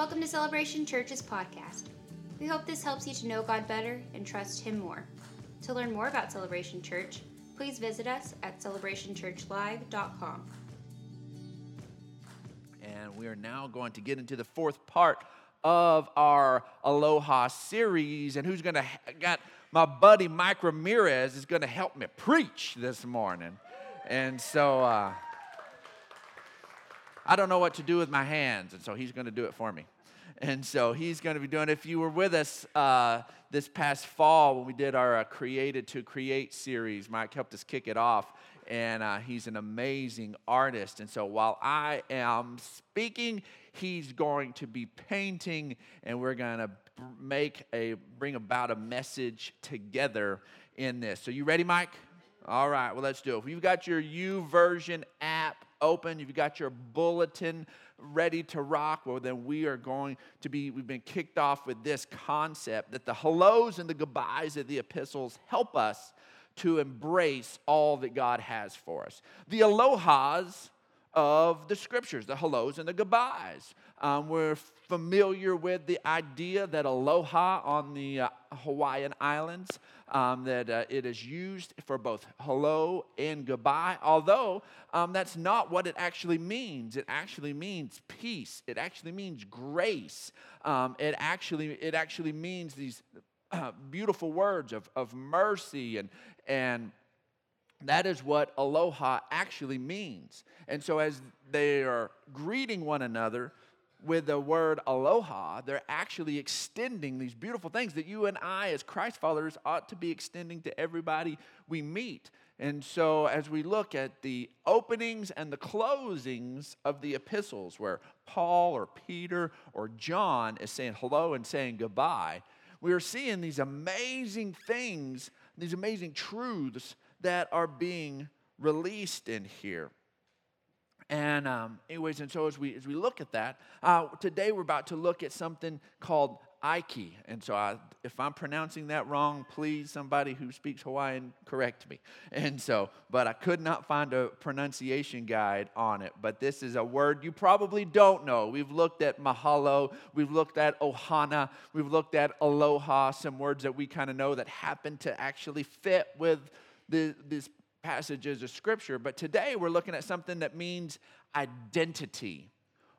Welcome to Celebration Church's podcast. We hope this helps you to know God better and trust Him more. To learn more about Celebration Church, please visit us at celebrationchurchlive.com. And we are now going to get into the fourth part of our Aloha series. And who's going to, got my buddy Mike Ramirez is going to help me preach this morning. And so uh, I don't know what to do with my hands. And so he's going to do it for me. And so he's going to be doing If you were with us uh, this past fall when we did our uh, Created to Create series, Mike helped us kick it off. And uh, he's an amazing artist. And so while I am speaking, he's going to be painting, and we're going to make a bring about a message together in this. So you ready, Mike? All right, well, let's do it. If you've got your YouVersion app open, you've got your bulletin ready to rock, well, then we are going to be, we've been kicked off with this concept that the hellos and the goodbyes of the epistles help us to embrace all that God has for us. The alohas of the scriptures, the hellos and the goodbyes. Um, we're familiar with the idea that aloha on the uh, Hawaiian Islands, um, that uh, it is used for both hello and goodbye, although um, that's not what it actually means. It actually means peace. It actually means grace. Um, it, actually, it actually means these uh, beautiful words of, of mercy and, and that is what aloha actually means. And so, as they are greeting one another with the word aloha, they're actually extending these beautiful things that you and I, as Christ followers, ought to be extending to everybody we meet. And so, as we look at the openings and the closings of the epistles, where Paul or Peter or John is saying hello and saying goodbye, we are seeing these amazing things, these amazing truths that are being released in here. And um, anyways, and so as we as we look at that, uh, today we're about to look at something called Aiki. And so I, if I'm pronouncing that wrong, please somebody who speaks Hawaiian correct me. And so, but I could not find a pronunciation guide on it. But this is a word you probably don't know. We've looked at mahalo, we've looked at ohana, we've looked at aloha, some words that we kind of know that happen to actually fit with the, these passages of scripture, but today we're looking at something that means identity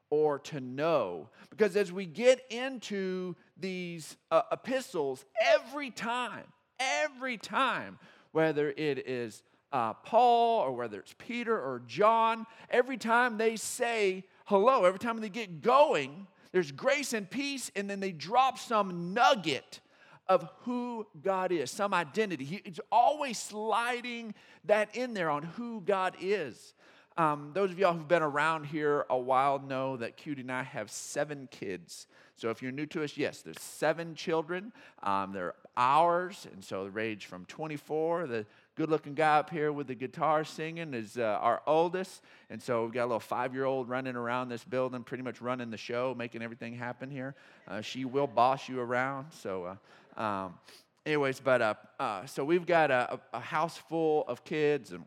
or to know. Because as we get into these uh, epistles, every time, every time, whether it is uh, Paul or whether it's Peter or John, every time they say hello, every time they get going, there's grace and peace, and then they drop some nugget of who God is, some identity. He's always sliding that in there on who God is. Um, those of y'all who've been around here a while know that Cutie and I have seven kids. So if you're new to us, yes, there's seven children. Um, they're ours, and so they range from 24. The good-looking guy up here with the guitar singing is uh, our oldest, and so we've got a little five-year-old running around this building, pretty much running the show, making everything happen here. Uh, she will boss you around, so. Uh, um, anyways, but uh, uh, so we've got a, a, house full of kids. And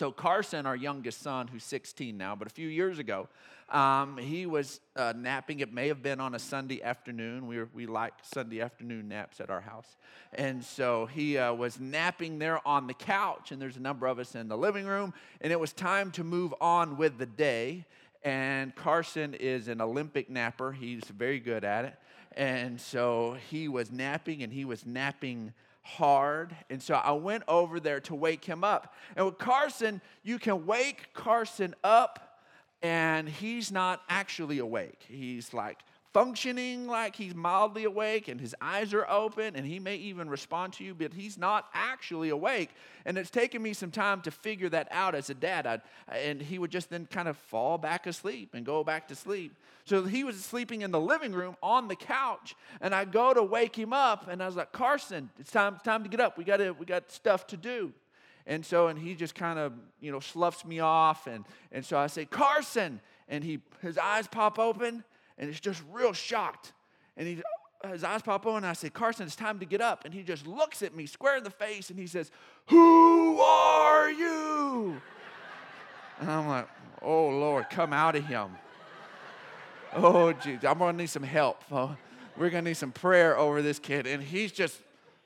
so Carson, our youngest son, who's 16 now, but a few years ago, um, he was uh, napping. It may have been on a Sunday afternoon. We, were, we like Sunday afternoon naps at our house. And so he uh, was napping there on the couch, and there's a number of us in the living room. And it was time to move on with the day. And Carson is an Olympic napper, he's very good at it. And so he was napping and he was napping hard. And so I went over there to wake him up. And with Carson, you can wake Carson up and he's not actually awake. He's like functioning like he's mildly awake and his eyes are open and he may even respond to you, but he's not actually awake. And it's taken me some time to figure that out as a dad. I'd, and he would just then kind of fall back asleep and go back to sleep. So he was sleeping in the living room on the couch, and I go to wake him up, and I was like, Carson, it's time, it's time to get up. We got to. we got stuff to do. And so, and he just kind of, you know, sloughs me off. And, and so I say, Carson. And he, his eyes pop open and he's just real shocked. And he, his eyes pop open, and I say, Carson, it's time to get up. And he just looks at me square in the face and he says, Who are you? And I'm like, Oh Lord, come out of him. oh, geez, I'm gonna need some help. Oh, we're gonna need some prayer over this kid. And he's just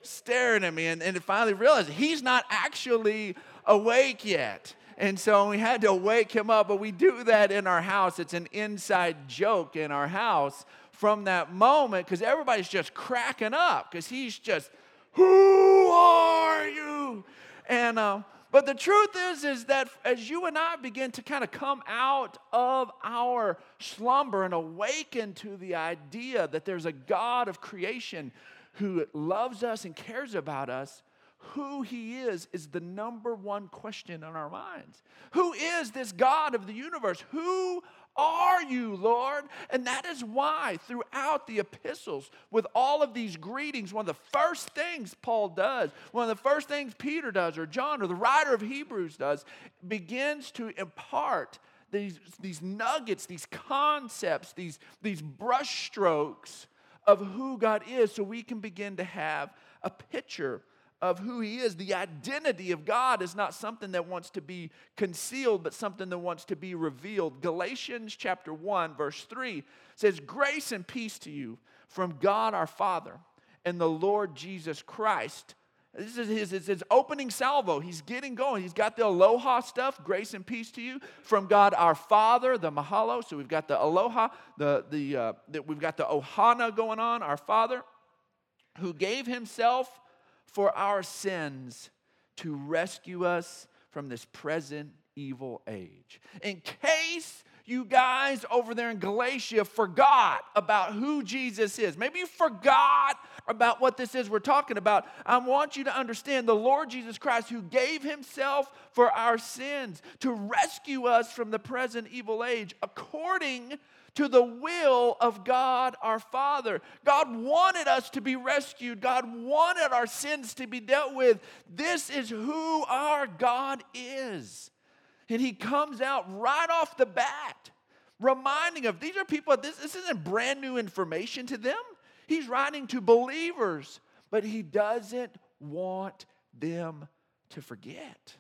staring at me and, and finally realized he's not actually awake yet. And so we had to wake him up, but we do that in our house. It's an inside joke in our house from that moment because everybody's just cracking up because he's just, Who are you? And, uh, but the truth is, is that as you and I begin to kind of come out of our slumber and awaken to the idea that there's a God of creation who loves us and cares about us, who he is is the number one question in our minds. Who is this God of the universe? Who are you, Lord? And that is why throughout the epistles, with all of these greetings, one of the first things Paul does, one of the first things Peter does, or John, or the writer of Hebrews does, begins to impart these, these nuggets, these concepts, these, these brushstrokes of who God is so we can begin to have a picture of who he is. The identity of God is not something that wants to be concealed, but something that wants to be revealed. Galatians chapter 1, verse 3 says, Grace and peace to you from God our Father and the Lord Jesus Christ. This is his, his opening salvo. He's getting going. He's got the aloha stuff, grace and peace to you from God our Father, the mahalo. So we've got the aloha, the, the, uh, the, we've got the ohana going on, our Father, who gave himself for our sins to rescue us from this present evil age. In case you guys over there in Galatia forgot about who Jesus is, maybe you forgot about what this is we're talking about. I want you to understand the Lord Jesus Christ, who gave himself for our sins to rescue us from the present evil age, according to the will of God our Father. God wanted us to be rescued, God wanted our sins to be dealt with. This is who our God is. And He comes out right off the bat, reminding of these are people, this, this isn't brand new information to them. He's writing to believers, but He doesn't want them to forget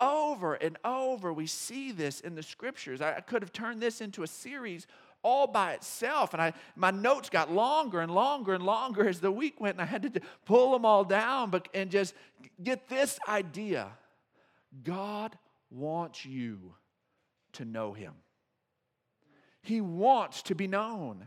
over and over. We see this in the scriptures. I could have turned this into a series all by itself. And I, my notes got longer and longer and longer as the week went, and I had to pull them all down but, and just get this idea God wants you to know Him, He wants to be known.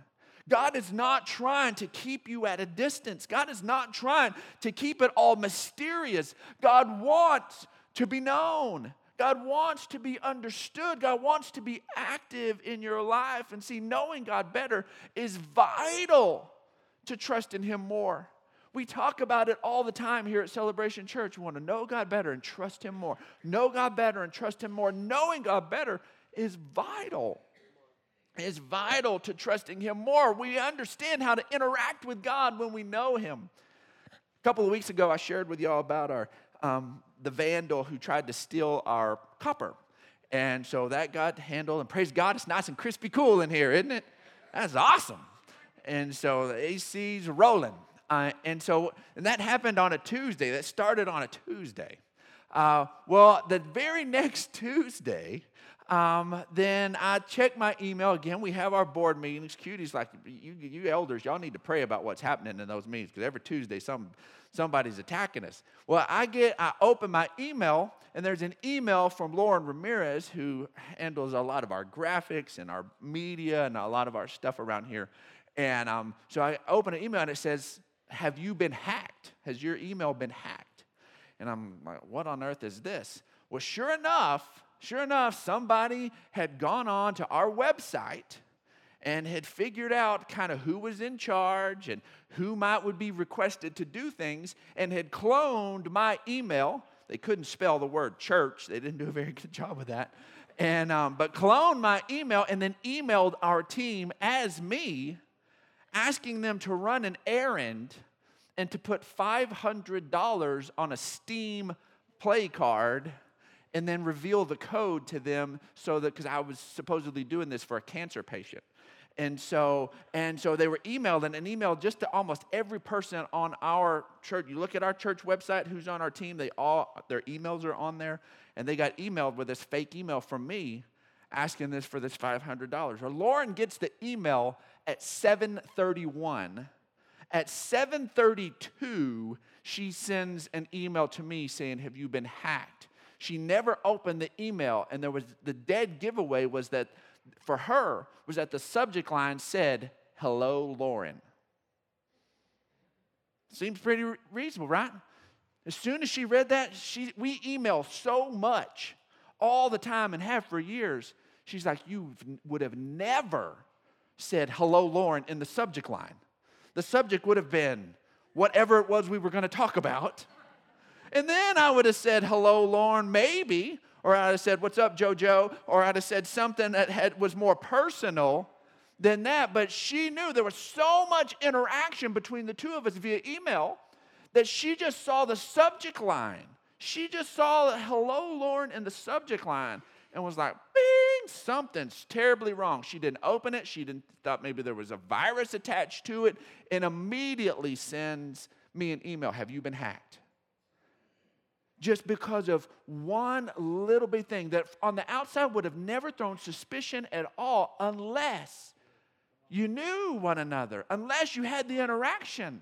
God is not trying to keep you at a distance. God is not trying to keep it all mysterious. God wants to be known. God wants to be understood. God wants to be active in your life. And see, knowing God better is vital to trust in Him more. We talk about it all the time here at Celebration Church. We want to know God better and trust Him more. Know God better and trust Him more. Knowing God better is vital. Is vital to trusting Him more. We understand how to interact with God when we know Him. A couple of weeks ago, I shared with y'all about our um, the vandal who tried to steal our copper. And so that got handled, and praise God, it's nice and crispy cool in here, isn't it? That's awesome. And so the AC's rolling. Uh, and so and that happened on a Tuesday. That started on a Tuesday. Uh, well, the very next Tuesday, um, then I check my email again. We have our board meetings. Cutie's like, you, you elders, y'all need to pray about what's happening in those meetings because every Tuesday some, somebody's attacking us. Well, I get, I open my email and there's an email from Lauren Ramirez who handles a lot of our graphics and our media and a lot of our stuff around here. And um, so I open an email and it says, have you been hacked? Has your email been hacked? And I'm like, what on earth is this? Well, sure enough, Sure enough, somebody had gone on to our website and had figured out kind of who was in charge and who might would be requested to do things and had cloned my email. They couldn't spell the word church. They didn't do a very good job with that. And um, but cloned my email and then emailed our team as me, asking them to run an errand and to put $500 on a Steam play card and then reveal the code to them so that because I was supposedly doing this for a cancer patient. And so, and so they were emailed and an email just to almost every person on our church. You look at our church website, who's on our team, they all their emails are on there, and they got emailed with this fake email from me asking this for this $500. Or Lauren gets the email at 731. At 732, she sends an email to me saying, Have you been hacked? She never opened the email, and there was the dead giveaway was that for her was that the subject line said, Hello, Lauren. Seems pretty reasonable, right? As soon as she read that, she, we email so much all the time and have for years. She's like, You would have never said, Hello, Lauren, in the subject line. The subject would have been whatever it was we were going to talk about. And then I would have said, Hello, Lauren, maybe. Or I'd have said, What's up, JoJo? Or I'd have said something that had, was more personal than that. But she knew there was so much interaction between the two of us via email that she just saw the subject line. She just saw hello, Lauren, in the subject line and was like, bing, something's terribly wrong. She didn't open it. She didn't thought maybe there was a virus attached to it and immediately sends me an email. Have you been hacked? Just because of one little bit thing that on the outside would have never thrown suspicion at all unless you knew one another, unless you had the interaction.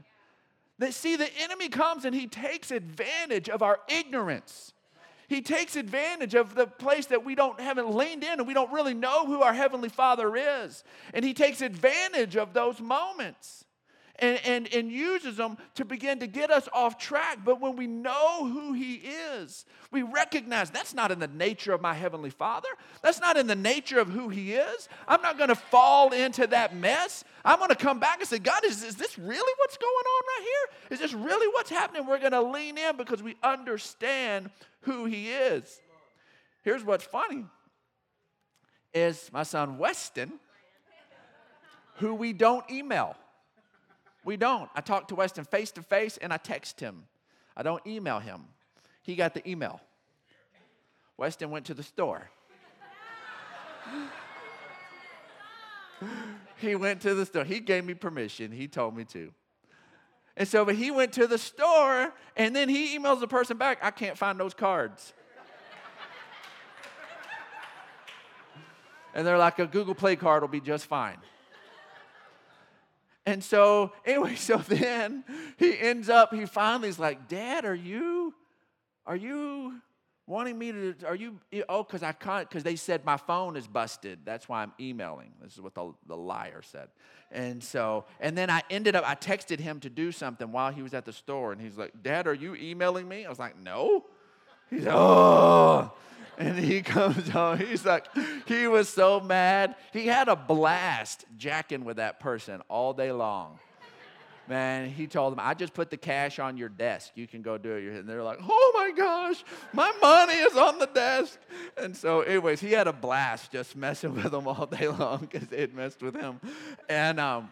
That see, the enemy comes and he takes advantage of our ignorance. He takes advantage of the place that we don't haven't leaned in and we don't really know who our heavenly Father is. And he takes advantage of those moments and, and, and uses them to begin to get us off track. But when we know who He is, we recognize that's not in the nature of my Heavenly Father. That's not in the nature of who He is. I'm not going to fall into that mess. I'm going to come back and say, God, is, is this really what's going on right here? Is this really what's happening? We're going to lean in because we understand who He is. Here's what's funny is my son Weston, who we don't email. We don't. I talk to Weston face to face and I text him. I don't email him. He got the email. Weston went to the store. he went to the store. He gave me permission. He told me to. And so, but he went to the store and then he emails the person back, I can't find those cards. and they're like, a Google Play card will be just fine. And so, anyway, so then he ends up, he finally is like, Dad, are you, are you wanting me to, are you, oh, because I can't, because they said my phone is busted. That's why I'm emailing. This is what the, the liar said. And so, and then I ended up, I texted him to do something while he was at the store. And he's like, Dad, are you emailing me? I was like, no. He's like, oh. And he comes home. He's like, he was so mad. He had a blast jacking with that person all day long. Man, he told them, I just put the cash on your desk. You can go do it. And they're like, oh my gosh, my money is on the desk. And so, anyways, he had a blast just messing with them all day long because they had messed with him. And, um,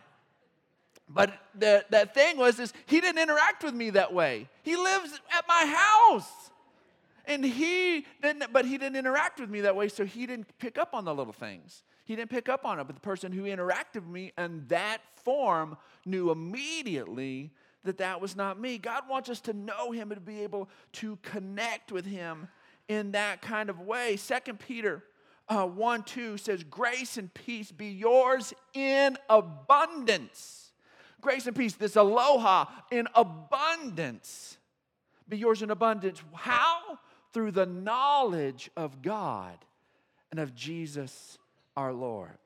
but the, that thing was is he didn't interact with me that way. He lives at my house. And he didn't, but he didn't interact with me that way, so he didn't pick up on the little things. He didn't pick up on it. But the person who interacted with me in that form knew immediately that that was not me. God wants us to know him and to be able to connect with him in that kind of way. Second Peter uh, 1 2 says, Grace and peace be yours in abundance. Grace and peace, this aloha in abundance, be yours in abundance. How? Through the knowledge of God and of Jesus our Lord.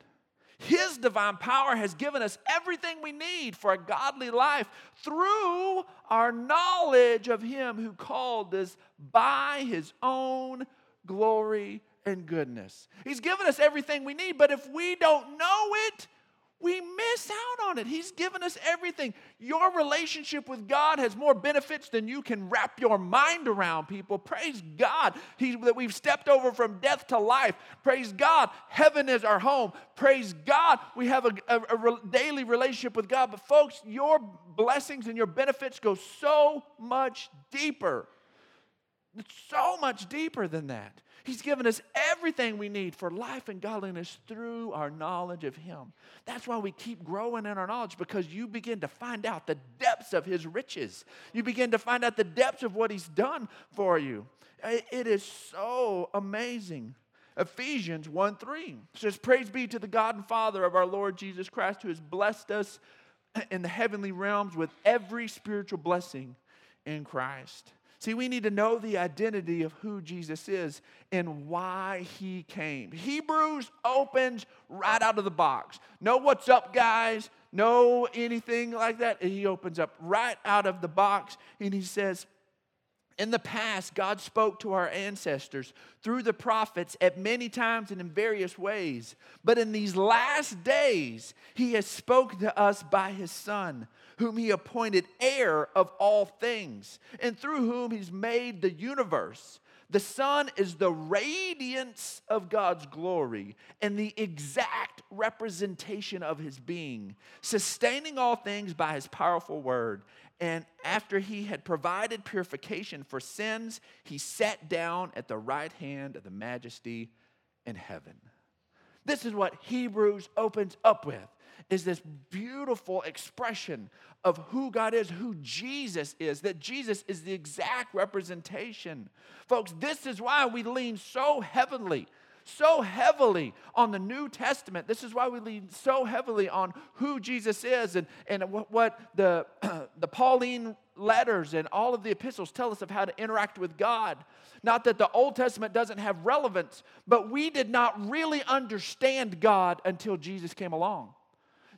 His divine power has given us everything we need for a godly life through our knowledge of Him who called us by His own glory and goodness. He's given us everything we need, but if we don't know it, we miss out on it. He's given us everything. Your relationship with God has more benefits than you can wrap your mind around, people. Praise God he, that we've stepped over from death to life. Praise God, heaven is our home. Praise God, we have a, a, a daily relationship with God. But, folks, your blessings and your benefits go so much deeper. It's so much deeper than that. He's given us everything we need for life and godliness through our knowledge of Him. That's why we keep growing in our knowledge because you begin to find out the depths of His riches. You begin to find out the depths of what He's done for you. It is so amazing. Ephesians 1 3 says, Praise be to the God and Father of our Lord Jesus Christ, who has blessed us in the heavenly realms with every spiritual blessing in Christ. See, we need to know the identity of who Jesus is and why he came. Hebrews opens right out of the box. No, what's up, guys? No, anything like that? He opens up right out of the box and he says, in the past, God spoke to our ancestors through the prophets at many times and in various ways. But in these last days, He has spoken to us by His Son, whom He appointed heir of all things, and through whom He's made the universe. The Son is the radiance of God's glory and the exact representation of His being, sustaining all things by His powerful word. And after he had provided purification for sins, he sat down at the right hand of the majesty in heaven. This is what Hebrews opens up with is this beautiful expression of who God is, who Jesus is, that Jesus is the exact representation. Folks, this is why we lean so heavily so heavily on the New Testament. This is why we lean so heavily on who Jesus is and, and what, the, the Pauline letters and all of the epistles tell us of how to interact with God. Not that the Old Testament doesn't have relevance, but we did not really understand God until Jesus came along.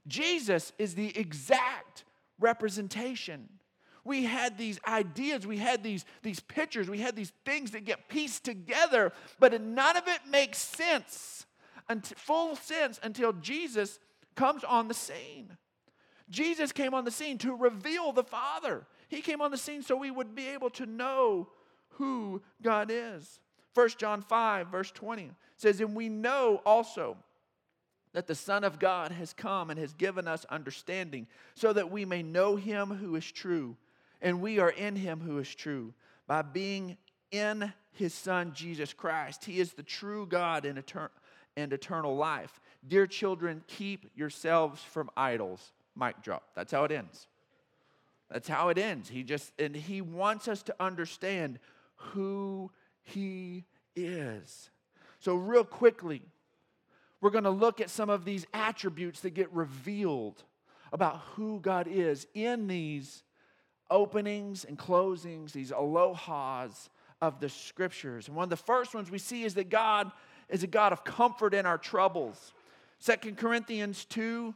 Jesus is the exact representation we had these ideas, we had these, these pictures, we had these things that get pieced together, but none of it makes sense, full sense, until Jesus comes on the scene. Jesus came on the scene to reveal the Father. He came on the scene so we would be able to know who God is. 1 John 5, verse 20 says, And we know also that the Son of God has come and has given us understanding, so that we may know him who is true and we are in him who is true by being in his son Jesus Christ. He is the true God and, etern- and eternal life. Dear children, keep yourselves from idols. Mic drop. That's how it ends. That's how it ends. He just, and he wants us to understand who he is. So, real quickly, we're going to look at some of these attributes that get revealed about who God is in these openings and closings, these alohas of the scriptures. And one of the first ones we see is that God is a God of comfort in our troubles. Second Corinthians 2,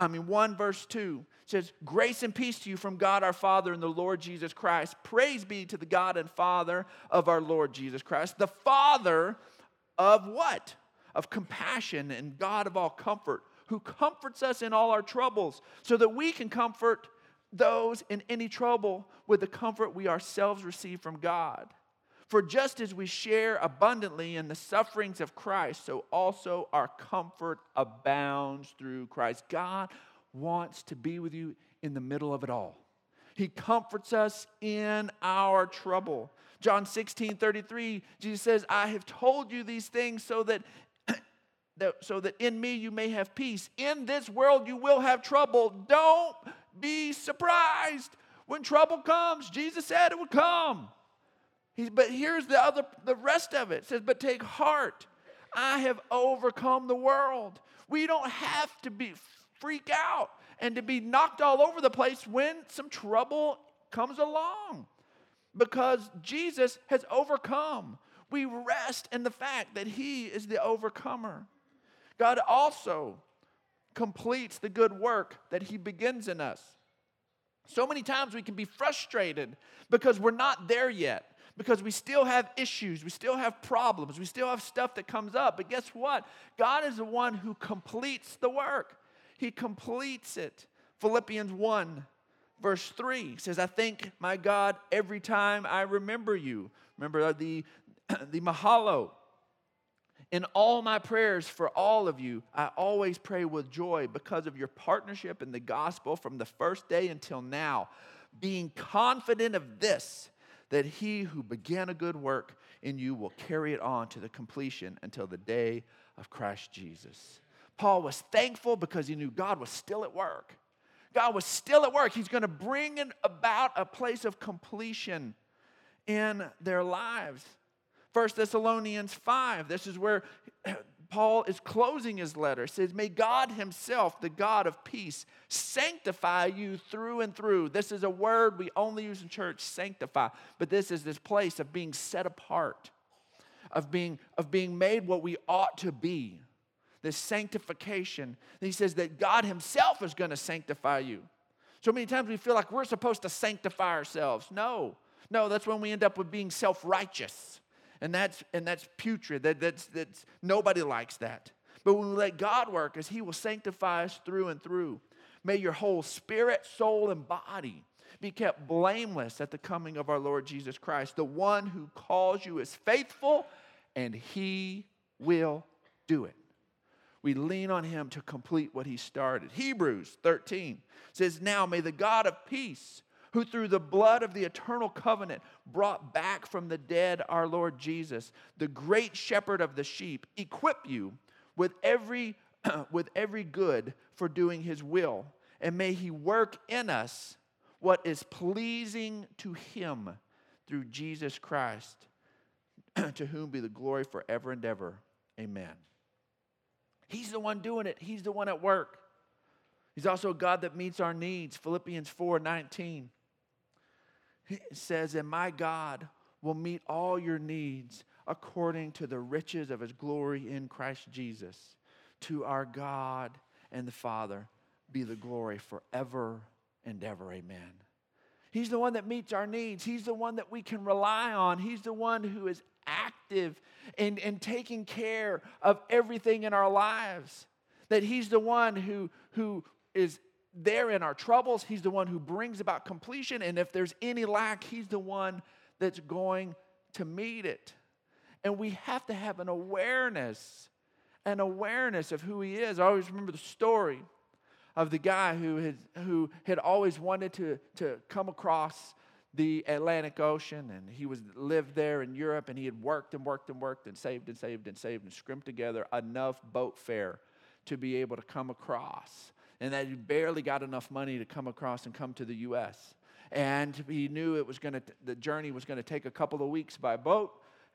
I mean 1 verse 2 says, Grace and peace to you from God our Father and the Lord Jesus Christ. Praise be to the God and Father of our Lord Jesus Christ. The Father of what? Of compassion and God of all comfort, who comforts us in all our troubles, so that we can comfort those in any trouble with the comfort we ourselves receive from God. For just as we share abundantly in the sufferings of Christ, so also our comfort abounds through Christ. God wants to be with you in the middle of it all. He comforts us in our trouble. John 16, 33, Jesus says, I have told you these things so that, that, so that in me you may have peace. In this world you will have trouble. Don't be surprised when trouble comes. Jesus said it would come. He's, but here's the other, the rest of it. it says, but take heart. I have overcome the world. We don't have to be freak out and to be knocked all over the place when some trouble comes along because Jesus has overcome. We rest in the fact that He is the overcomer. God also completes the good work that He begins in us. So many times we can be frustrated because we're not there yet, because we still have issues, we still have problems, we still have stuff that comes up. But guess what? God is the one who completes the work, He completes it. Philippians 1, verse 3 says, I thank my God every time I remember you. Remember the, the mahalo, in all my prayers for all of you, I always pray with joy because of your partnership in the gospel from the first day until now, being confident of this, that he who began a good work in you will carry it on to the completion until the day of Christ Jesus. Paul was thankful because he knew God was still at work. God was still at work. He's going to bring about a place of completion in their lives. 1 Thessalonians 5, this is where Paul is closing his letter. It says, May God Himself, the God of peace, sanctify you through and through. This is a word we only use in church, sanctify. But this is this place of being set apart, of being, of being made what we ought to be. This sanctification. He says that God Himself is going to sanctify you. So many times we feel like we're supposed to sanctify ourselves. No, no, that's when we end up with being self righteous and that's and that's putrid. That, that's that's nobody likes that. But when we let God work, as He will sanctify us through and through, may your whole spirit, soul, and body be kept blameless at the coming of our Lord Jesus Christ. The one who calls you is faithful, and He will do it. We lean on Him to complete what He started. Hebrews 13 says, Now may the God of peace who through the blood of the eternal covenant brought back from the dead our Lord Jesus, the great shepherd of the sheep, equip you with every, with every good for doing his will. And may he work in us what is pleasing to him through Jesus Christ, to whom be the glory forever and ever. Amen. He's the one doing it, he's the one at work. He's also a God that meets our needs. Philippians 4 19. Says, And my God will meet all your needs according to the riches of his glory in Christ Jesus. To our God and the Father be the glory forever and ever. Amen. He's the one that meets our needs. He's the one that we can rely on. He's the one who is active in, in taking care of everything in our lives. That He's the one who, who is there in our troubles. He's the one who brings about completion. And if there's any lack, He's the one that's going to meet it. And we have to have an awareness, an awareness of who He is. I always remember the story of the guy who had, who had always wanted to, to come across the Atlantic Ocean, and he was lived there in Europe, and he had worked and worked and worked and saved and saved and saved and scrimped together enough boat fare to be able to come across and that he barely got enough money to come across and come to the U.S. And he knew it was going to, the journey was going to take a couple of weeks by boat.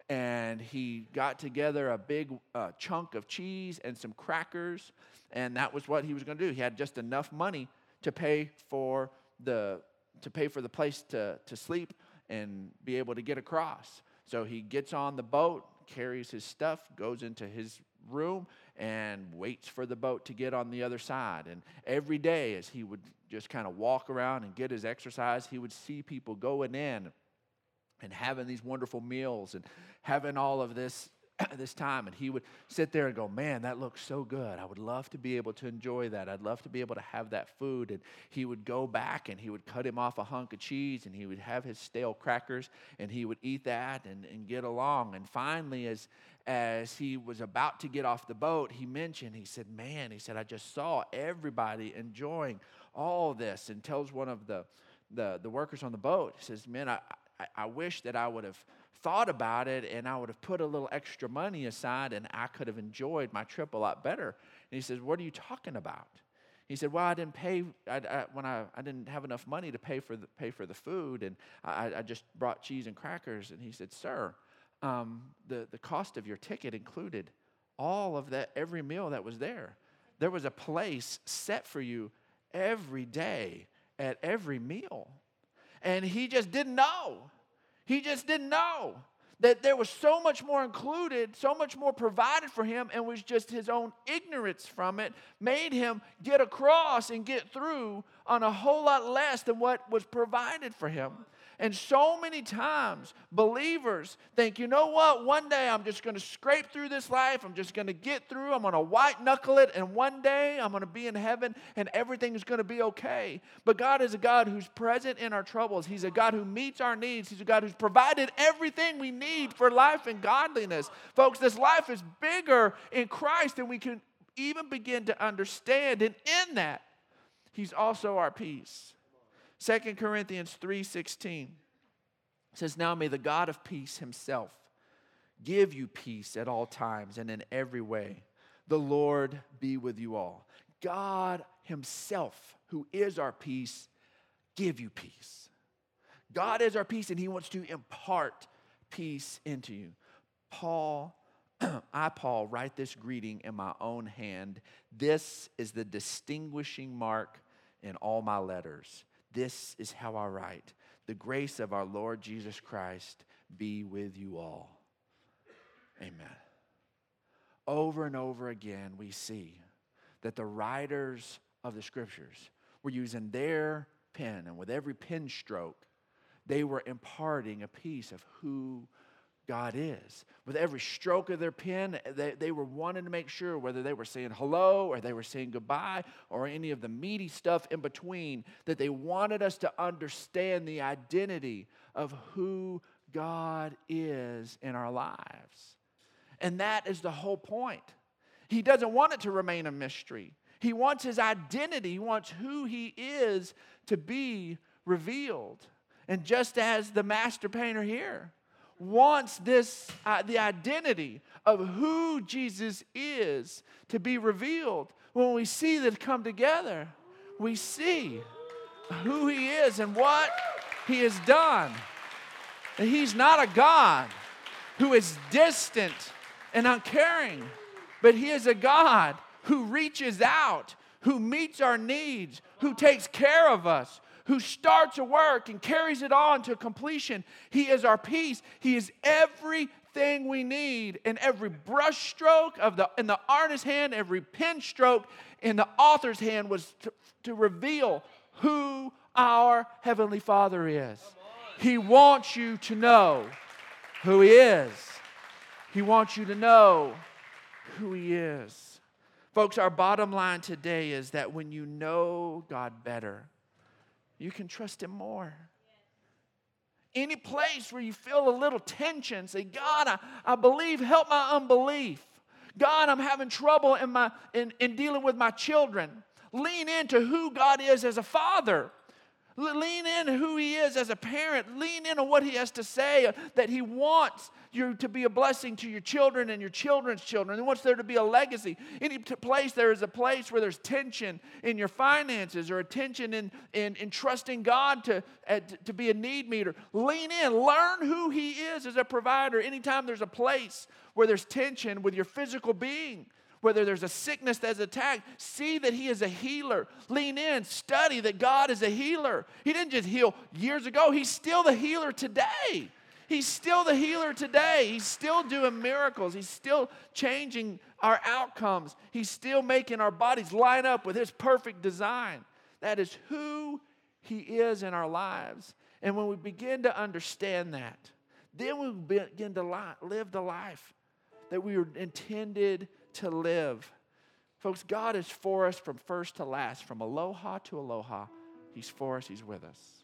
And he got together a big uh, chunk of cheese and some crackers, and that was what he was going to do. He had just enough money to pay for the to pay for the place to, to sleep and be able to get across. So he gets on the boat, carries his stuff, goes into his room, and waits for the boat to get on the other side. And every day, as he would just kind of walk around and get his exercise, he would see people going in and having these wonderful meals and having all of this this time and he would sit there and go man that looks so good. I would love to be able to enjoy that. I'd love to be able to have that food. And he would go back and he would cut him off a hunk of cheese and he would have his stale crackers and he would eat that and, and get along. And finally as as he was about to get off the boat, he mentioned, he said, Man, he said, I just saw everybody enjoying all this. And tells one of the, the, the workers on the boat, he says, Man, I, I, I wish that I would have thought about it and I would have put a little extra money aside and I could have enjoyed my trip a lot better. And he says, What are you talking about? He said, "Well, I didn't pay I, I, when I, I didn't have enough money to pay for the pay for the food, and I, I just brought cheese and crackers." And he said, "Sir, um, the, the cost of your ticket included all of that, every meal that was there. There was a place set for you every day at every meal. And he just didn't know. He just didn't know that there was so much more included, so much more provided for him, and was just his own ignorance from it made him get across and get through on a whole lot less than what was provided for him. And so many times, believers think, you know what? One day I'm just going to scrape through this life. I'm just going to get through. I'm going to white knuckle it. And one day I'm going to be in heaven and everything's going to be okay. But God is a God who's present in our troubles. He's a God who meets our needs. He's a God who's provided everything we need for life and godliness. Folks, this life is bigger in Christ than we can even begin to understand. And in that, He's also our peace. 2 Corinthians 3:16 says, Now may the God of peace himself give you peace at all times and in every way. The Lord be with you all. God himself, who is our peace, give you peace. God is our peace, and he wants to impart peace into you. Paul, I, Paul, write this greeting in my own hand. This is the distinguishing mark in all my letters. This is how I write. The grace of our Lord Jesus Christ be with you all. Amen. Over and over again, we see that the writers of the scriptures were using their pen, and with every pen stroke, they were imparting a piece of who God is. With every stroke of their pen, they, they were wanting to make sure whether they were saying hello or they were saying goodbye or any of the meaty stuff in between, that they wanted us to understand the identity of who God is in our lives. And that is the whole point. He doesn't want it to remain a mystery. He wants his identity, he wants who he is to be revealed. And just as the master painter here, wants this uh, the identity of who Jesus is to be revealed. When we see that come together, we see who he is and what he has done. He's not a God who is distant and uncaring, but he is a God who reaches out, who meets our needs, who takes care of us, who starts a work and carries it on to completion. He is our peace. He is everything we need. And every brush stroke of the in the artist's hand, every pen stroke in the author's hand was to, to reveal who our Heavenly Father is. He wants you to know who He is. He wants you to know who He is. Folks, our bottom line today is that when you know God better, you can trust Him more. Any place where you feel a little tension, say, God, I, I believe, help my unbelief. God, I'm having trouble in, my, in, in dealing with my children. Lean into who God is as a father. Lean in who He is as a parent. Lean in on what He has to say, that He wants you to be a blessing to your children and your children's children. He wants there to be a legacy. Any place there is a place where there's tension in your finances or a tension in, in, in trusting God to, uh, to be a need meter. Lean in. Learn who He is as a provider. Anytime there's a place where there's tension with your physical being, whether there's a sickness that's attacked, see that He is a healer. Lean in, study that God is a healer. He didn't just heal years ago, He's still the healer today. He's still the healer today. He's still doing miracles. He's still changing our outcomes. He's still making our bodies line up with His perfect design. That is who He is in our lives. And when we begin to understand that, then we begin to live the life that we were intended to live. Folks, God is for us from first to last, from aloha to aloha. He's for us, He's with us.